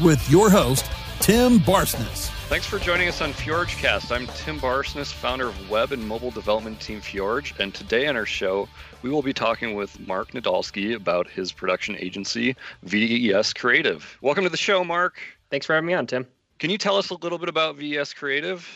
with your host, Tim Barsness. Thanks for joining us on FjorgeCast. I'm Tim Barsness, founder of web and mobile development team Fjorge, and today on our show, we will be talking with Mark Nadolski about his production agency, VES Creative. Welcome to the show, Mark. Thanks for having me on, Tim. Can you tell us a little bit about VES Creative?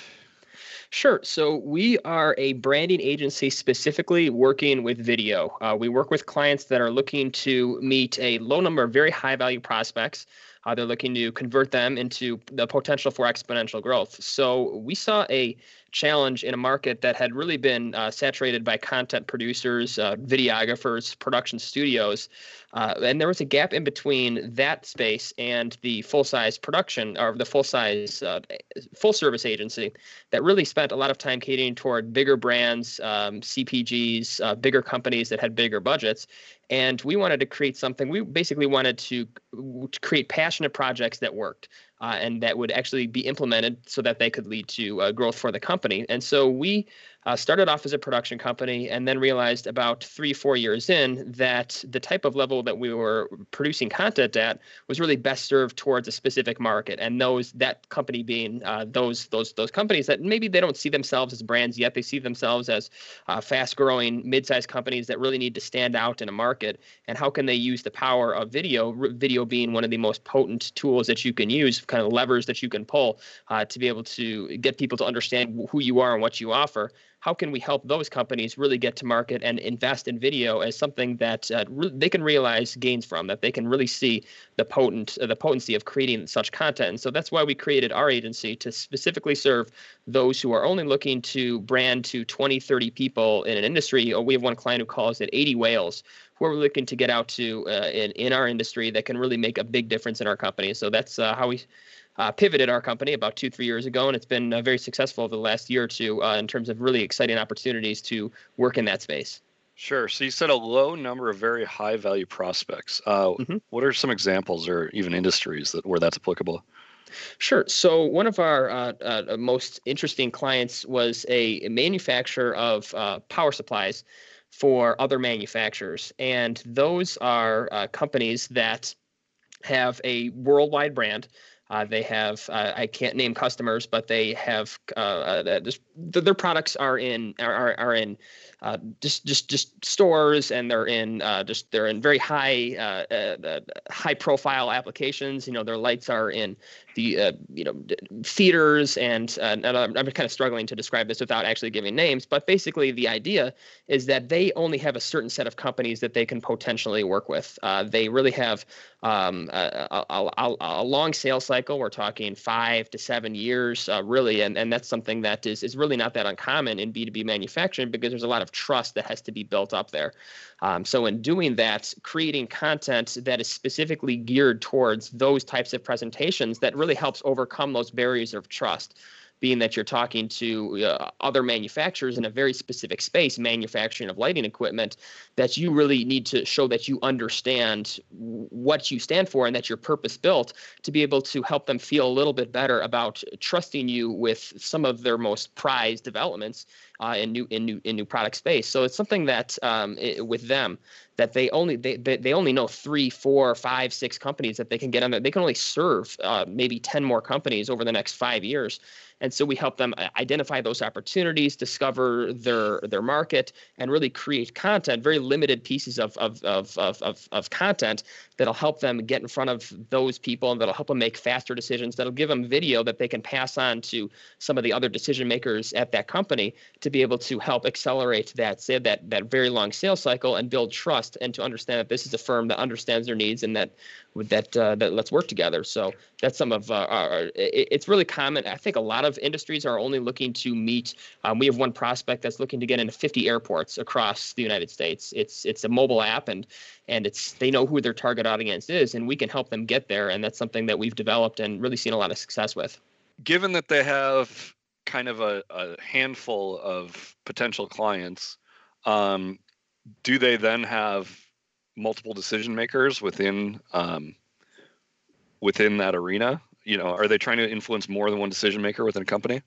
Sure. So we are a branding agency specifically working with video. Uh, we work with clients that are looking to meet a low number of very high value prospects. Uh, they're looking to convert them into the potential for exponential growth. So we saw a challenge in a market that had really been uh, saturated by content producers, uh, videographers, production studios. Uh, and there was a gap in between that space and the full size production or the full size uh, full service agency that really spent a lot of time catering toward bigger brands, um, CPGs, uh, bigger companies that had bigger budgets. And we wanted to create something. We basically wanted to, to create passionate projects that worked uh, and that would actually be implemented so that they could lead to uh, growth for the company. And so we uh, started off as a production company and then realized about three, four years in that the type of level that we were producing content at was really best served towards a specific market. And those that company being uh, those those those companies that maybe they don't see themselves as brands yet, they see themselves as uh, fast-growing mid-sized companies that really need to stand out in a market. And how can they use the power of video? Video being one of the most potent tools that you can use, kind of levers that you can pull uh, to be able to get people to understand who you are and what you offer how can we help those companies really get to market and invest in video as something that uh, re- they can realize gains from that they can really see the potent uh, the potency of creating such content? And so that's why we created our agency to specifically serve those who are only looking to brand to 20 30 people in an industry. Or we have one client who calls it 80 whales who are looking to get out to uh, in, in our industry that can really make a big difference in our company. So that's uh, how we uh, pivoted our company about two, three years ago, and it's been uh, very successful over the last year or two uh, in terms of really exciting opportunities to work in that space. Sure. So you said a low number of very high value prospects. Uh, mm-hmm. What are some examples or even industries that where that's applicable? Sure. So one of our uh, uh, most interesting clients was a manufacturer of power supplies for other manufacturers, and those are companies that have a worldwide brand. Uh, they have uh, I can't name customers, but they have uh, uh their products are in are, are in uh, just just just stores, and they're in uh, just they're in very high high profile applications. You know, their lights are in the you know theaters, and, and I'm, I'm kind of struggling to describe this without actually giving names. But basically, the idea is that they only have a certain set of companies that they can potentially work with. they really have um, a, a, a, long sales cycle. We're talking five to seven years, uh, really, and, and that's something that is, is really not that uncommon in B2B manufacturing because there's a lot of trust that has to be built up there. Um, so, in doing that, creating content that is specifically geared towards those types of presentations that really helps overcome those barriers of trust being that you're talking to uh, other manufacturers in a very specific space, manufacturing of lighting equipment, that you really need to show that you understand what you stand for and that you're purpose built to be able to help them feel a little bit better about trusting you with some of their most prized developments uh, in new in new in new product space. So it's something that um, it, with them that they only they, they, they only know three, four, five, six companies that they can get on there. They can only serve uh, maybe ten more companies over the next five years. And so we help them uh, identify those opportunities, discover their their market, and really create content, very limited pieces of of of of of, of content that'll help them get in front of those people and that'll help them make faster decisions. That'll give them video that they can pass on to some of the other decision makers at that company to be able to help accelerate that say that that very long sales cycle and build trust and to understand that this is a firm that understands their needs and that that uh, that let's work together. So that's some of uh, our. It, it's really common. I think a lot of industries are only looking to meet. Um, we have one prospect that's looking to get into 50 airports across the United States. It's it's a mobile app and and it's they know who their target audience is and we can help them get there and that's something that we've developed and really seen a lot of success with. Given that they have kind of a, a handful of potential clients, um, do they then have multiple decision makers within um, within that arena? You know, are they trying to influence more than one decision maker within a company?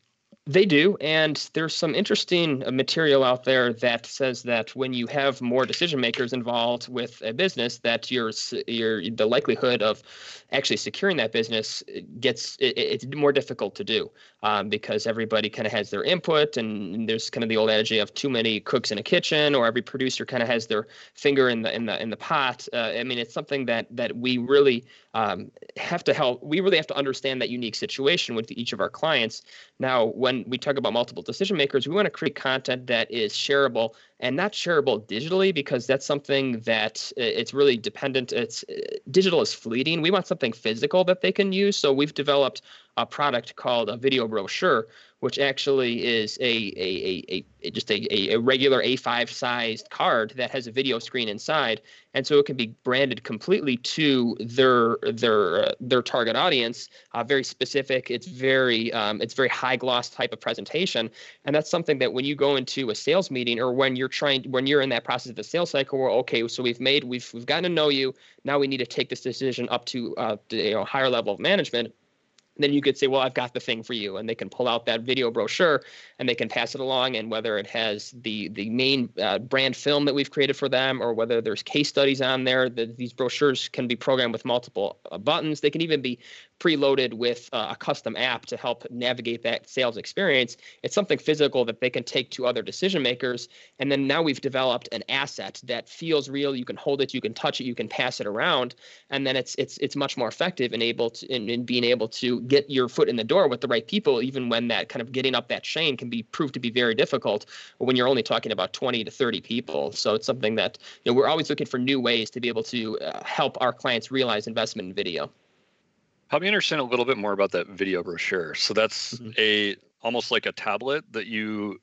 They do, and there's some interesting uh, material out there that says that when you have more decision makers involved with a business, that your your the likelihood of actually securing that business uh, gets it, it's more difficult to do um, because everybody kind of has their input, and there's kind of the old adage of too many cooks in a kitchen, or every producer kind of has their finger in the in the in the pot. Uh, I mean, it's something that that we really um, have to help. We really have to understand that unique situation with each of our clients. Now, when we talk about multiple decision makers, we want to create content that is shareable and not shareable digitally because that's something that uh, it's really dependent. It's uh, digital is fleeting. We want something physical that they can use. So we've developed a product called a video brochure, which actually is a, a, a, a just a, a regular A5 sized card that has a video screen inside, and so it can be branded completely to their their uh, their target audience. Uh, very specific. It's very um, it's very high gloss type of presentation, and that's something that when you go into a sales meeting or when you're trying when you're in that process of the sales cycle, where okay, so we've made we've we've gotten to know you. Now we need to take this decision up to uh, you know higher level of management then you could say, well, I've got the thing for you, and they can pull out that video brochure and they can pass it along. And whether it has the the main uh, brand film that we've created for them, or whether there's case studies on there, the, these brochures can be programmed with multiple uh, buttons. They can even be preloaded with uh, a custom app to help navigate that sales experience. It's something physical that they can take to other decision makers. And then now we've developed an asset that feels real. You can hold it, you can touch it, you can pass it around, and then it's it's it's much more effective in able to in, in being able to get your foot in the door with the right people, even when that kind of getting up that chain can be proved to be very difficult when you're only talking about 20 to 30 people. So it's something that you know we're always looking for new ways to be able to uh, help our clients realize investment in video. Help me understand a little bit more about that video brochure. So that's mm-hmm. a almost like a tablet that you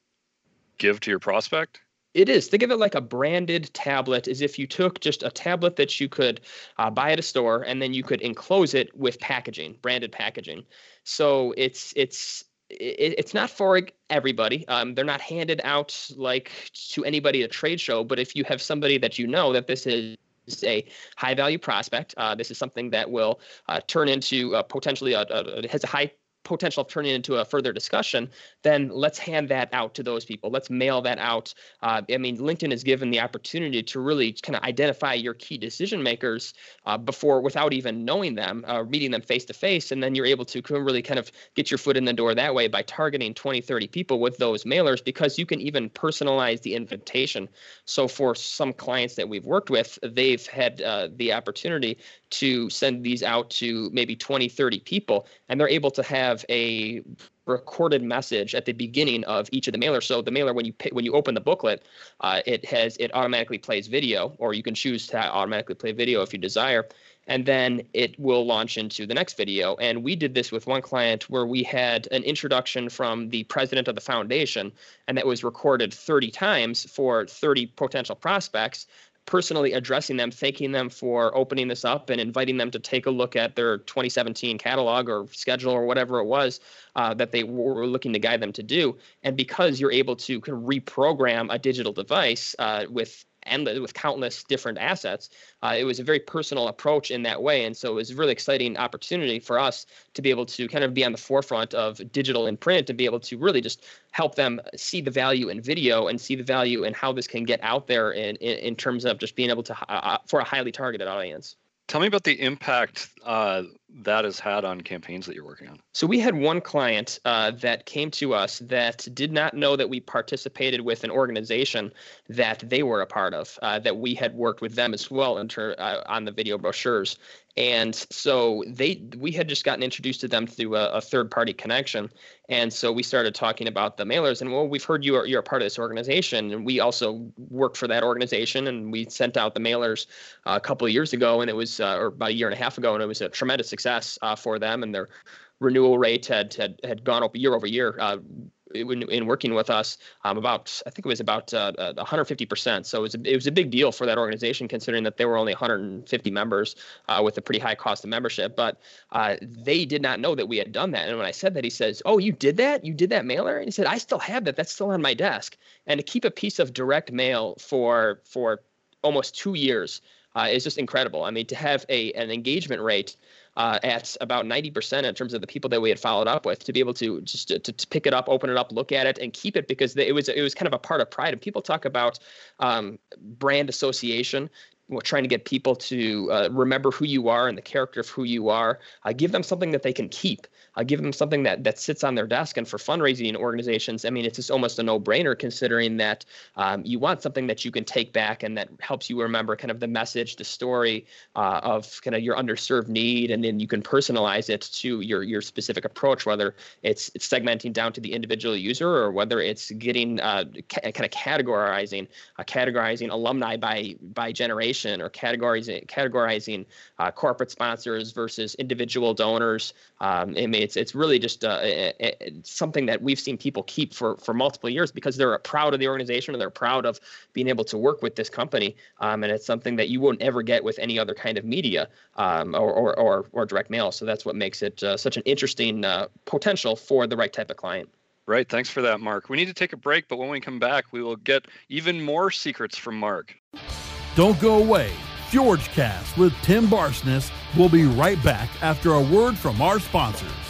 give to your prospect. It is. Think of it like a branded tablet, as if you took just a tablet that you could uh, buy at a store, and then you could enclose it with packaging, branded packaging. So it's it's it's not for everybody. Um, they're not handed out like to anybody at a trade show. But if you have somebody that you know that this is a high value prospect. Uh, this is something that will uh, turn into potentially a, a, has a high potential of turning into a further discussion, then let's hand that out to those people. Let's mail that out. Uh, I mean, LinkedIn is given the opportunity to really kind of identify your key decision makers uh, before, without even knowing them, uh, meeting them face to face, and then you're able to really kind of get your foot in the door that way by targeting 20, 30 people with those mailers because you can even personalize the invitation. So for some clients that we've worked with, they've had uh, the opportunity to send these out to maybe 20, 30 people, and they're able to have a recorded message at the beginning of each of the mailers. So the mailer, when you when you open the booklet, uh, it has it automatically plays video, or you can choose to automatically play video if you desire, and then it will launch into the next video. And we did this with one client where we had an introduction from the president of the foundation, and that was recorded 30 times for 30 potential prospects personally addressing them, thanking them for opening this up and inviting them to take a look at their 2017 catalog or schedule or whatever it was uh, that they were looking to guide them to do. And because you're able to kind of reprogram a digital device uh, with and with countless different assets. Uh, it was a very personal approach in that way, and so it was a really exciting opportunity for us to be able to kind of be on the forefront of digital and print and be able to really just help them see the value in video and see the value in how this can get out there in in, in terms of just being able to uh, uh for a highly targeted audience. Tell me about the impact uh, that has had on campaigns that you're working on? So we had one client uh, that came to us that did not know that we participated with an organization that they were a part of, uh, that we had worked with them as well ter- uh, on the video brochures. And so they we had just gotten introduced to them through a, a, third party connection. And so we started talking about the mailers and well, we've heard you are you're a part of this organization. And we also worked for that organization and we sent out the mailers uh, a couple of years ago and it was uh, or about a year and a half ago and it was a tremendous success uh, for them and their renewal rate had had had gone up year over year uh, in, in working with us um, about I think it was about uh, 150%. Uh, so it was a, it was a big deal for that organization considering that they were only 150 members uh, with a pretty high cost of membership. But uh, they did not know that we had done that. And when I said that, he says, "Oh, you did that? You did that mailer?" And he said, "I still have that. That's still on my desk." And to keep a piece of direct mail for for almost two years uh, is just incredible. I mean, to have a an engagement rate uh, at about 90% in terms of the people that we had followed up with to be able to just to, to pick it up, open it up, look at it, and keep it because it was it was kind of a part of pride. And people talk about um, brand association trying to get people to uh, remember who you are and the character of who you are. Uh, give them something that they can keep. Uh, give them something that that sits on their desk. And for fundraising organizations, I mean, it's just almost a no-brainer considering that um, you want something that you can take back and that helps you remember kind of the message, the story uh, of kind of your underserved need, and then you can personalize it to your your specific approach, whether it's it's segmenting down to the individual user or whether it's getting uh, ca- kind of categorizing uh, categorizing alumni by by generation or categorizing categorizing uh, corporate sponsors versus individual donors. Um, I mean, it's it's really just uh, a, a, something that we've seen people keep for for multiple years because they're proud of the organization and they're proud of being able to work with this company. Um, and it's something that you won't ever get with any other kind of media um, or, or, or or direct mail. So that's what makes it uh, such an interesting uh, potential for the right type of client. Right. Thanks for that, Mark. We need to take a break, but when we come back, we will get even more secrets from Mark. Don't go away. FjorgeCast with Tim Barsness will be right back after a word from our sponsors.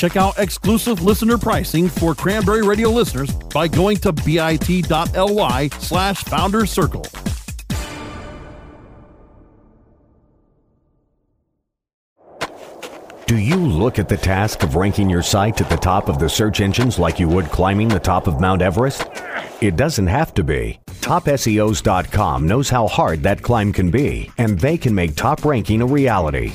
Check out exclusive listener pricing for Cranberry Radio listeners by going to bit.ly slash founders circle. Do you look at the task of ranking your site at the top of the search engines like you would climbing the top of Mount Everest? It doesn't have to be. TopSEOs.com knows how hard that climb can be, and they can make top ranking a reality.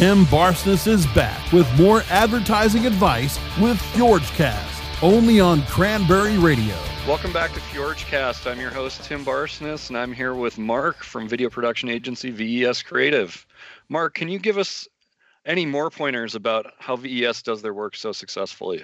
Tim Barsness is back with more advertising advice with FjorgeCast, only on Cranberry Radio. Welcome back to FjorgeCast. I'm your host, Tim Barsness, and I'm here with Mark from video production agency VES Creative. Mark, can you give us any more pointers about how VES does their work so successfully?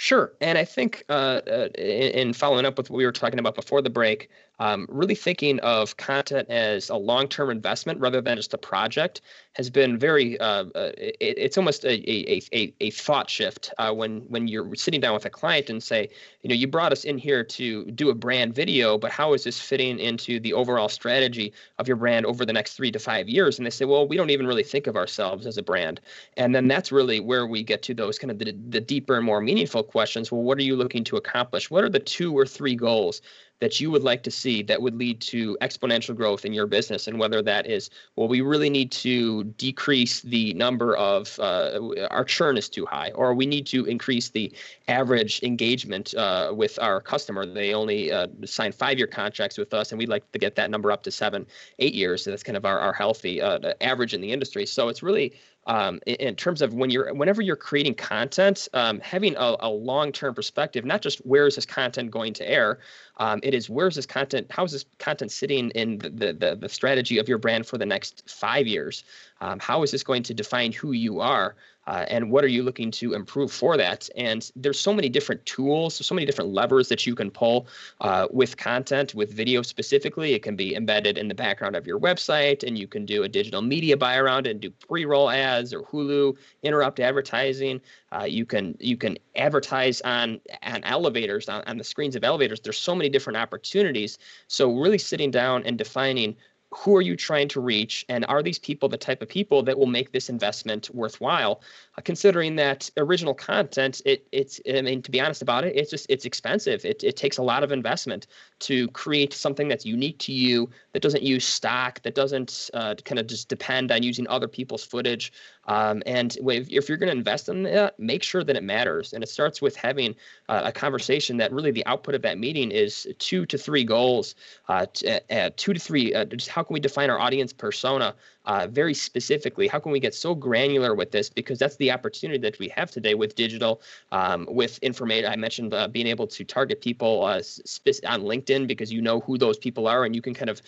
Sure. And I think uh, uh, in, in, following up with what we were talking about before the break, um, really thinking of content as a long-term investment rather than just a project has been very. Uh, uh, it, it's almost a, a, a, a thought shift uh, when when you're sitting down with a client and say, you know, you brought us in here to do a brand video, but how is this fitting into the overall strategy of your brand over the next three to five years? And they say, well, we don't even really think of ourselves as a brand. And then that's really where we get to those kind of the, the deeper and more meaningful questions. Well, what are you looking to accomplish? What are the two or three goals that you would like to see that would lead to exponential growth in your business and whether that is well we really need to decrease the number of uh, our churn is too high or we need to increase the average engagement uh, with our customer. They only uh, sign five year contracts with us and we'd like to get that number up to seven eight years. So that's kind of our, our healthy uh, average in the industry. So it's really um, in, terms of when you're whenever you're creating content, um, having a, a long-term perspective, not just where is this content going to air, um, it is where is this content, how is this content sitting in the, the, the, the strategy of your brand for the next five years? Um, how is this going to define who you are? Uh, and what are you looking to improve for that? And there's so many different tools, so many different levers that you can pull uh, with content, with video specifically. It can be embedded in the background of your website, and you can do a digital media buy around and do pre-roll ads or Hulu interrupt advertising. Uh, you can you can advertise on on elevators on, on the screens of elevators. There's so many different opportunities. So really sitting down and defining who are you trying to reach? And are these people the type of people that will make this investment worthwhile? Uh, considering that original content it it's i mean to be honest about it it's just it's expensive. It, it takes a lot of investment to create something that's unique to you that doesn't use stock that doesn't uh, kind of just depend on using other people's footage um, and if, you're going to invest in that make sure that it matters. And it starts with having uh, a conversation that really the output of that meeting is two to three goals uh, t- uh, two to three uh, just how can we define our audience persona uh, very specifically? How can we get so granular with this? Because that's the opportunity that we have today with digital, um, with information. I mentioned uh, being able to target people uh, on LinkedIn because you know who those people are and you can kind of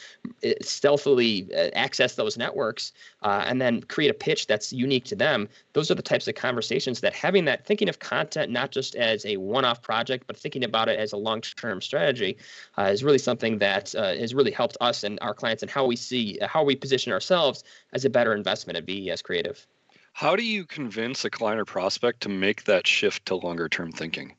uh, stealthily uh, access those networks uh, and then create a pitch that's unique to them. Those are the types of conversations that having that thinking of content not just as a one-off project, but thinking about it as a long-term strategy is really something that has really helped us and our clients and how we see how we position ourselves as a better investment at VES Creative. How do you convince a client or prospect to make that shift to longer term thinking?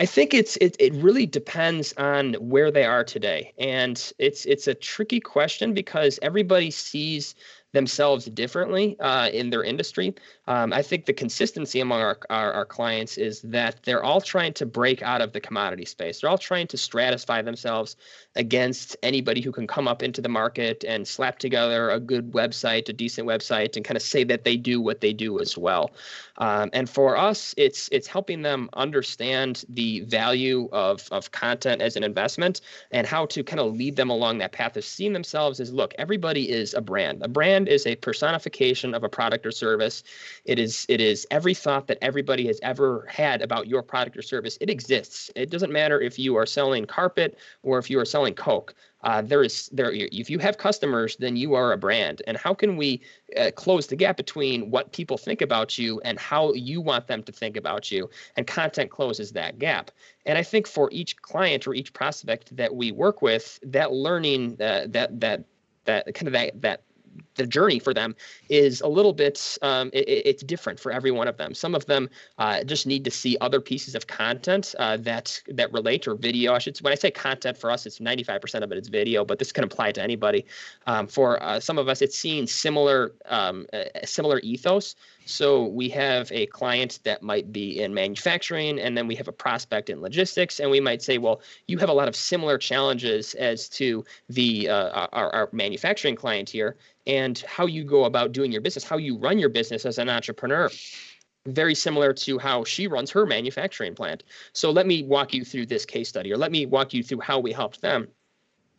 I think it's it, it really depends on where they are today. And it's it's a tricky question because everybody sees themselves differently uh, in their industry. Um, I think the consistency among our, our, our, clients is that they're all trying to break out of the commodity space. They're all trying to stratify themselves against anybody who can come up into the market and slap together a good website, a decent website, and kind of say that they do what they do as well. Um, and for us, it's it's helping them understand the value of, of content as an investment and how to kind of lead them along that path of seeing themselves as look, everybody is a brand. A brand is a personification of a product or service. It is it is every thought that everybody has ever had about your product or service. It exists. It doesn't matter if you are selling carpet or if you are selling Coke uh, there is there if you have customers then you are a brand and how can we uh, close the gap between what people think about you and how you want them to think about you and content closes that gap and i think for each client or each prospect that we work with that learning uh, that that that kind of that that the journey for them is a little bit um, it, it's different for every one of them. Some of them uh, just need to see other pieces of content uh, that that relate or video i should when i say content for us it's 95% of it is video but this can apply to anybody. Um, for uh, some of us it's seeing similar um, similar ethos so we have a client that might be in manufacturing, and then we have a prospect in logistics, and we might say, well, you have a lot of similar challenges as to the uh, our, our manufacturing client here, and how you go about doing your business, how you run your business as an entrepreneur. Very similar to how she runs her manufacturing plant. So let me walk you through this case study, or let me walk you through how we helped them,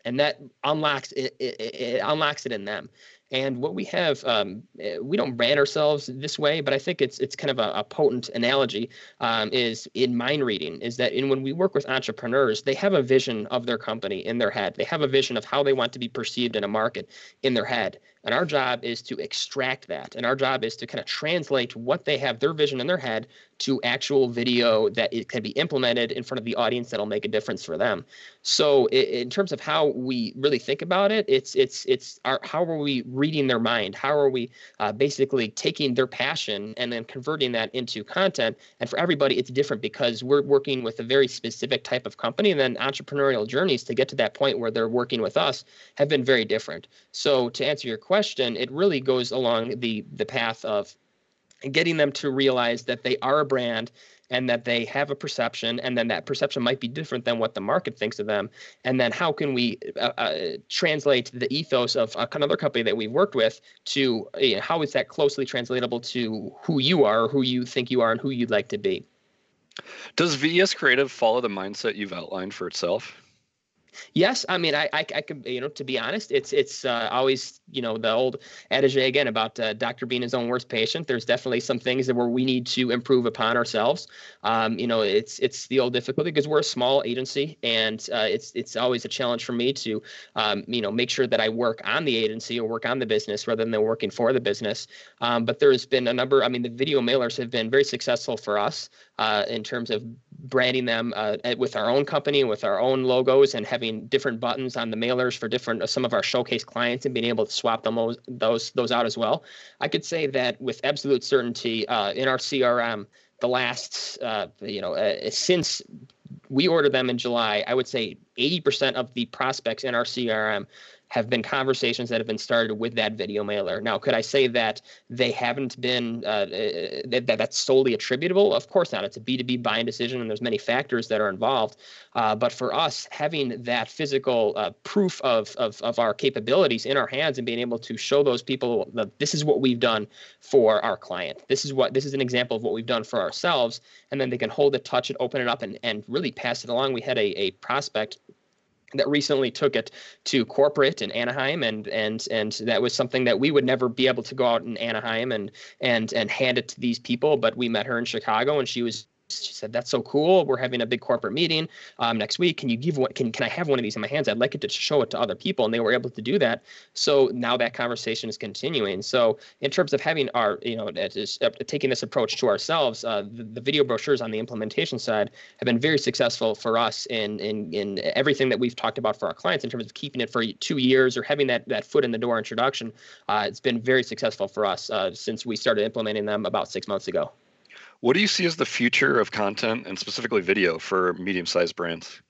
and that unlocks it, it, it unlocks it in them And what we have, um, eh, we don't brand ourselves this way, but I think it's it's kind of a, a potent analogy. Um, is in mind reading is that in when we work with entrepreneurs, they have a vision of their company in their head. They have a vision of how they want to be perceived in a market in their head. And our job is to extract that. And our job is to kind of translate what they have, their vision in their head, to actual video that it can be implemented in front of the audience that'll make a difference for them. So in terms of how we really think about it, it's it's it's our, how are we reading their mind? How are we uh, basically taking their passion and then converting that into content? And for everybody, it's different because we're working with a very specific type of company, and then entrepreneurial journeys to get to that point where they're working with us have been very different. So to answer your question question, it really goes along the the path of getting them to realize that they are a brand and that they have a perception and then that perception might be different than what the market thinks of them. And then how can we uh, uh, translate the ethos of another company that we've worked with to how is that closely translatable to who you are who you think you are and who you'd like to be? Does ves creative follow the mindset you've outlined for itself Yes, I mean, I, I, I could, you know, to be honest, it's it's uh, always, you know, the old adage again about uh, doctor being his own worst patient. There's definitely some things that where we need to improve upon ourselves. Um, you know, it's it's the old difficulty because we're a small agency, and uh, it's it's always a challenge for me to, um, you know, make sure that I work on the agency or work on the business rather than working for the business. Um, but there's been a number. I mean, the video mailers have been very successful for us uh, in terms of branding them uh, with our own company, with our own logos, and having different buttons on the mailers for different some of our showcase clients, and being able to swap them those those, those out as well. I could say that with absolute certainty uh, in our CRM, the last uh, you know uh, since we ordered them in July, I would say 80% of the prospects in our CRM have been conversations that have been started with that video mailer. Now, could I say that they haven't been uh, uh that, that's solely attributable? Of course not. It's a B2B buying decision, and there's many factors that are involved. Uh, but for us, having that physical uh, proof of, of of our capabilities in our hands and being able to show those people that this is what we've done for our client. This is what this is an example of what we've done for ourselves, and then they can hold it, touch it, open it up, and and really pass it along. We had a a prospect that recently took it to corporate in Anaheim and and and that was something that we would never be able to go out in Anaheim and and and hand it to these people but we met her in Chicago and she was she said, "That's so cool. We're having a big corporate meeting um, next week. Can you give one? Can can I have one of these in my hands? I'd like it to show it to other people." And they were able to do that. So now that conversation is continuing. So in terms of having our, you know, uh, taking this approach to ourselves, uh, the, the, video brochures on the implementation side have been very successful for us in in in everything that we've talked about for our clients in terms of keeping it for two years or having that that foot in the door introduction. Uh, it's been very successful for us uh, since we started implementing them about six months ago. What do you see as the future of content and specifically video for medium-sized brands?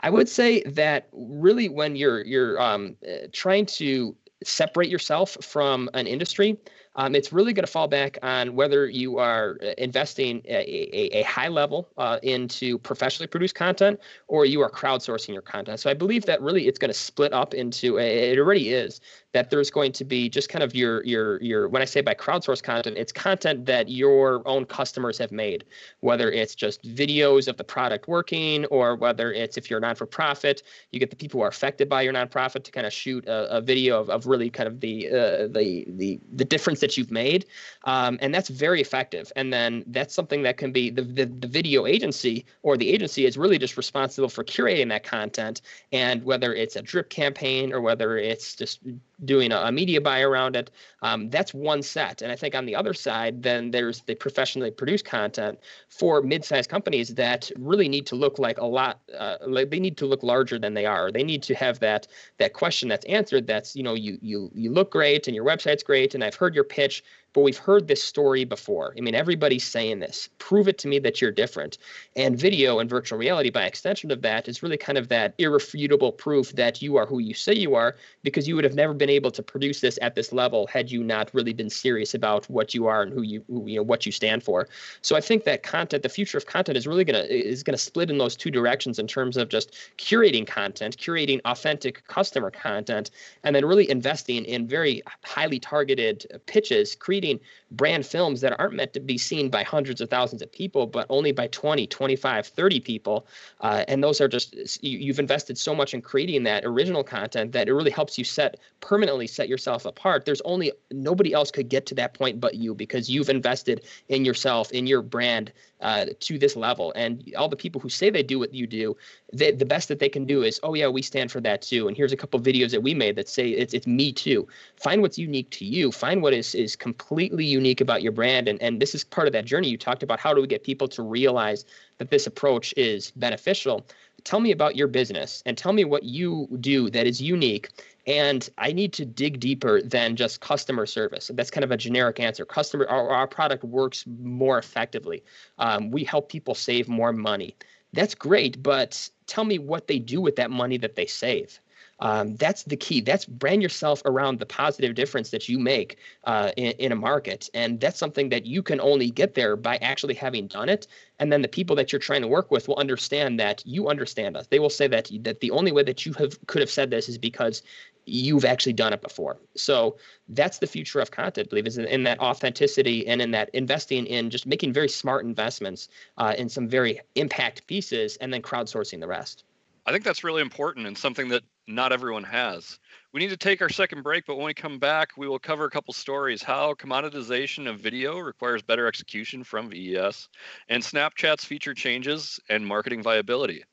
I would say that really when you're you're um, uh, trying to separate yourself from an industry, um, it's really going to fall back on whether you are uh, investing a, a, a high level uh, into professionally produced content or you are crowdsourcing your content. So I believe that really it's going to split up into it already is that there's going to be just kind of your your your when I say by crowdsource content, it's content that your own customers have made, whether it's just videos of the product working or whether it's if you're a non-for-profit, you get the people who are affected by your nonprofit to kind of shoot a, a video of, of really kind of the uh, the the the difference that you've made, um, and that's very effective. And then that's something that can be the, the the video agency or the agency is really just responsible for curating that content, and whether it's a drip campaign or whether it's just doing a, media buy around it. Um, that's one set. And I think on the other side, then there's the professionally produced content for mid-sized companies that really need to look like a lot. Uh, like they need to look larger than they are. They need to have that that question that's answered. That's you know you you you look great and your website's great and I've heard your pitch but we've heard this story before. I mean, everybody's saying this. Prove it to me that you're different. And video and virtual reality, by extension of that, is really kind of that irrefutable proof that you are who you say you are, because you would have never been able to produce this at this level had you not really been serious about what you are and who you, who, you know, what you stand for. So I think that content, the future of content, is really gonna is gonna split in those two directions in terms of just curating content, curating authentic customer content, and then really investing in very highly targeted pitches, creating creating brand films that aren't meant to be seen by hundreds of thousands of people, but only by 20, 25, 30 people. Uh, and those are just, you, have invested so much in creating that original content that it really helps you set permanently set yourself apart. There's only nobody else could get to that point but you because you've invested in yourself, in your brand uh, to this level. And all the people who say they do what you do, they, the best that they can do is, oh yeah, we stand for that too. And here's a couple videos that we made that say it's it's me too. Find what's unique to you. Find what is is completely unique about your brand. And and this is part of that journey you talked about. How do we get people to realize that this approach is beneficial? Tell me about your business and tell me what you do that is unique and I need to dig deeper than just customer service. That's kind of a generic answer. Customer, our, our product works more effectively. Um, we help people save more money. That's great, but tell me what they do with that money that they save. Um, that's the key. That's brand yourself around the positive difference that you make uh, in, in, a market. And that's something that you can only get there by actually having done it. And then the people that you're trying to work with will understand that you understand us. They will say that that the only way that you have could have said this is because you've actually done it before. So that's the future of content, I believe, is in that authenticity and in that investing in just making very smart investments uh, in some very impact pieces and then crowdsourcing the rest. I think that's really important and something that not everyone has. We need to take our second break, but when we come back, we will cover a couple stories how commoditization of video requires better execution from VES, and Snapchat's feature changes and marketing viability.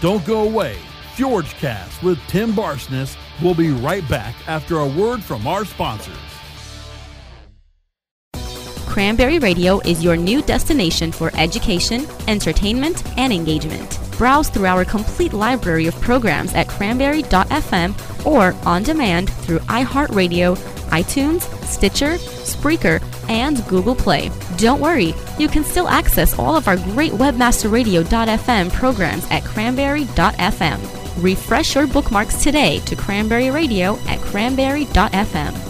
Don't go away. FjorgeCast with Tim Barsness will be right back after a word from our sponsors. Cranberry Radio is your new destination for education, entertainment, and engagement. Browse through our complete library of programs at cranberry.fm or on demand through iHeartRadio, iTunes, Stitcher, Spreaker, and Google Play. Don't worry, you can still access all of our great webmasterradio.fm programs at cranberry.fm. Refresh your bookmarks today to Cranberry Radio at cranberry.fm.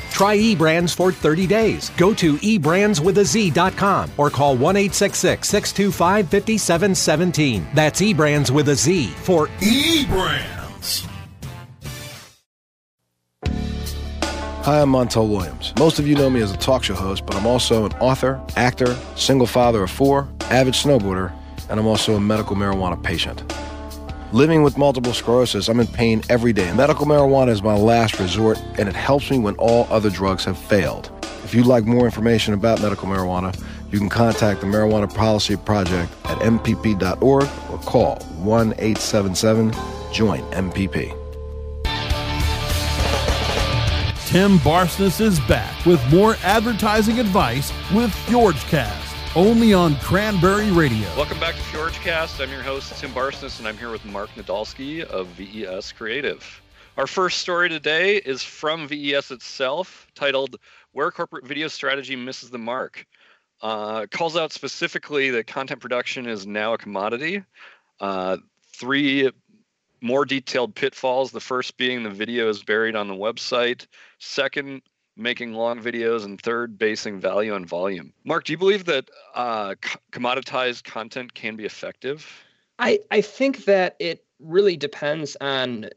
Try eBrands for 30 days. Go to eBrandsWithAZ.com or call 1 625 5717. That's eBrands with a Z for eBrands. Hi, I'm Montel Williams. Most of you know me as a talk show host, but I'm also an author, actor, single father of four, avid snowboarder, and I'm also a medical marijuana patient. Living with multiple sclerosis, I'm in pain every day. Medical marijuana is my last resort, and it helps me when all other drugs have failed. If you'd like more information about medical marijuana, you can contact the Marijuana Policy Project at MPP.org or call 1 877 JOIN MPP. Tim Barsness is back with more advertising advice with FjorgeCast, only on Cranberry Radio. Welcome back to FjorgeCast. I'm your host, Tim Barsness, and I'm here with Mark Nadolski of VES Creative. Our first story today is from VES itself, titled Where Corporate Video Strategy Misses the Mark. Uh, calls out specifically that content production is now a commodity. Uh, three more detailed pitfalls. The first being the video is buried on the website. Second, making long videos. And third, basing value on volume. Mark, do you believe that uh, commoditized content can be effective? I, I think that it really depends on uh,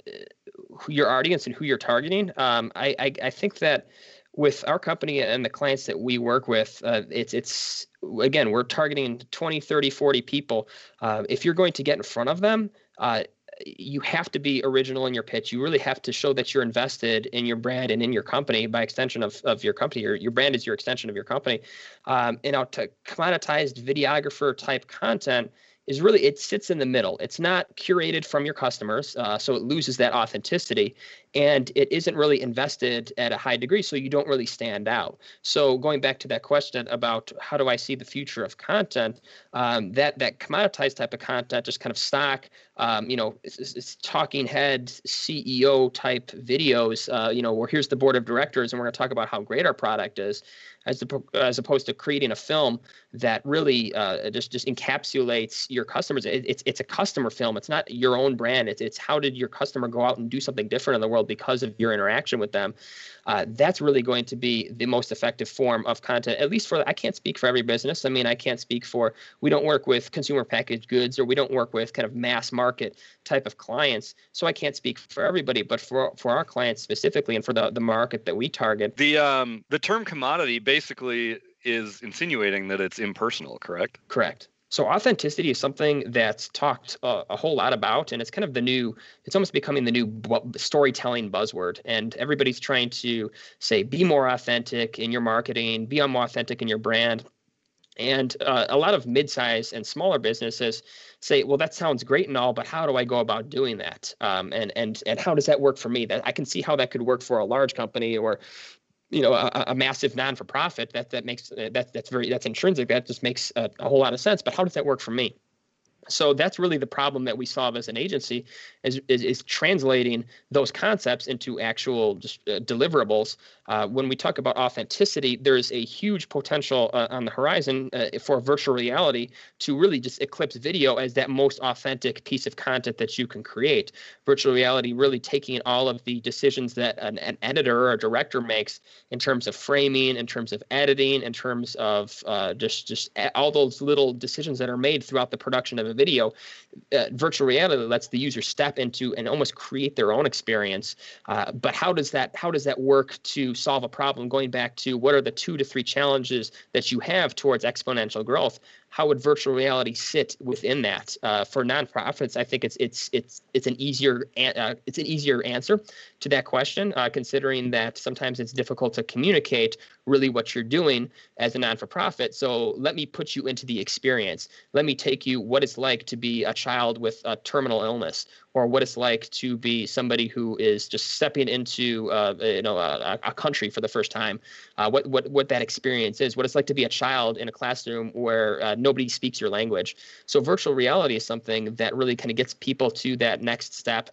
your audience and who you're targeting. Um, I, I, I think that with our company and the clients that we work with uh, it's it's again we're targeting 20 30 40 people uh, if you're going to get in front of them uh, you have to be original in your pitch. You really have to show that you're invested in your brand and in your company by extension of, of your company. Your, your brand is your extension of your company. Um, and out to commoditized videographer type content is really it sits in the middle. It's not curated from your customers, uh, so it loses that authenticity, and it isn't really invested at a high degree, so you don't really stand out. So going back to that question about how do I see the future of content, um, that that commoditized type of content, just kind of stock, um, you know, it's, it's talking head CEO type videos, uh, you know, where here's the board of directors, and we're going to talk about how great our product is as, as opposed to creating a film that really uh, just just encapsulates your customers. It, it's it's a customer film. It's not your own brand. It's it's how did your customer go out and do something different in the world because of your interaction with them. Uh, that's really going to be the most effective form of content. At least for I can't speak for every business. I mean, I can't speak for we don't work with consumer packaged goods or we don't work with kind of mass market type of clients. So I can't speak for everybody, but for for our clients specifically and for the the market that we target. The um the term commodity basically is insinuating that it's impersonal, correct? Correct. So authenticity is something that's talked uh, a whole lot about, and it's kind of the new. It's almost becoming the new bu- storytelling buzzword, and everybody's trying to say be more authentic in your marketing, be more authentic in your brand. And uh, a lot of mid-size and smaller businesses say, "Well, that sounds great and all, but how do I go about doing that? Um, and and and how does that work for me? That I can see how that could work for a large company or you know a, a, massive non-for-profit that that makes that that's very that's intrinsic that just makes a, a, whole lot of sense but how does that work for me so that's really the problem that we solve as an agency is, is, is translating those concepts into actual just uh, deliverables. Uh, when we talk about authenticity, there's a huge potential uh, on the horizon uh, for virtual reality to really just eclipse video as that most authentic piece of content that you can create. Virtual reality really taking all of the decisions that an, an editor or a director makes in terms of framing, in terms of editing, in terms of uh, just just all those little decisions that are made throughout the production of a video, uh, virtual reality lets the user step into and almost create their own experience. But how does that how does that work to solve a problem? Going back to what are the two to three challenges that you have towards exponential growth? How would virtual reality sit within that? Uh, for nonprofits, I think it's it's it's it's an easier uh, it's an easier answer to that question, uh, considering that sometimes it's difficult to communicate really what you're doing as a non-for-profit. So let me put you into the experience. Let me take you what it's like to be a child with a terminal illness, or what it's like to be somebody who is just stepping into uh, you know a, a, country for the first time. Uh, what what what that experience is. What it's like to be a child in a classroom where uh, nobody speaks your language. So virtual reality is something that really kind of gets people to that next step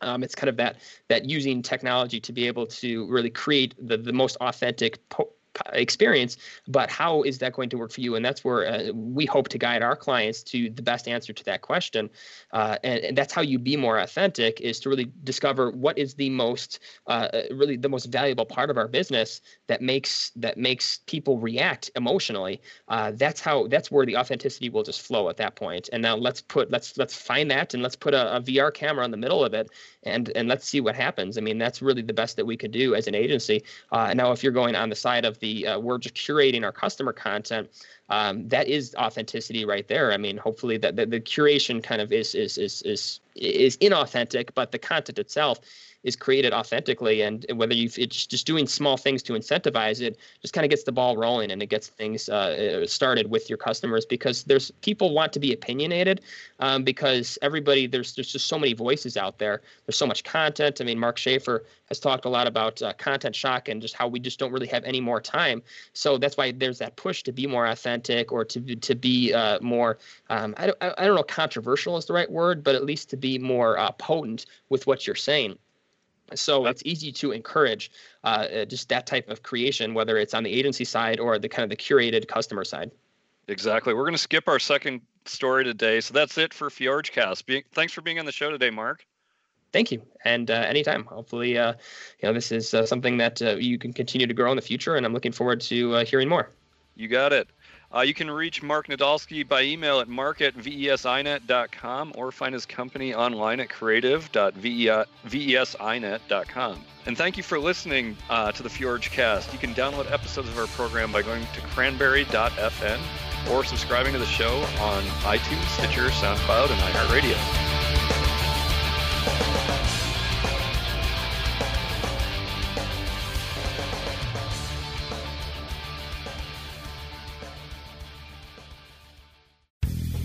um, it's kind of that that using technology to be able to really create the, the most authentic po- experience but how is that going to work for you? And that's where uh, we hope to guide our clients to the best answer to that question. Uh, and, and, that's how you be more authentic is to really discover what is the most uh, uh, really the most valuable part of our business that makes that makes people react emotionally. Uh, that's how that's where the authenticity will just flow at that point. And now let's put let's let's find that and let's put a, a vr camera in the middle of it and and let's see what happens. I mean that's really the best that we could do as an agency. Uh, now if you're going on the side of the uh, we're just curating our customer content um, that is authenticity right there. I mean hopefully that the, the curation kind of is is is is is inauthentic but the content itself is created authentically and whether you it's just doing small things to incentivize it just kind of gets the ball rolling and it gets things uh, uh, started with your customers because there's people want to be opinionated um, because everybody there's there's just so many voices out there. There's so much content. I mean mark schaefer has talked a lot about uh, content shock and just how we just don't really have any more time. So that's why there's that push to be more authentic or to to be uh, more um, I, don't, I don't know controversial is the right word but at least to be more uh, potent with what you're saying so it's easy to encourage uh, uh, just that type of creation, whether it's on the agency side or the kind of the curated customer side. Exactly. We're going to skip our second story today. So that's it for FjorgeCast. Be- thanks for being on the show today, Mark. Thank you. And uh, anytime. Hopefully, uh, you know, this is uh, something that uh, you can continue to grow in the future, and I'm looking forward to hearing more. You got it. Uh, you can reach Mark Nadolski by email at mark at vesinet.com or find his company online at creative.vesinet.com. And thank you for listening uh, to the FjorgeCast. You can download episodes of our program by going to cranberry.fm or subscribing to the show on iTunes, Stitcher, SoundCloud, and iHeartRadio.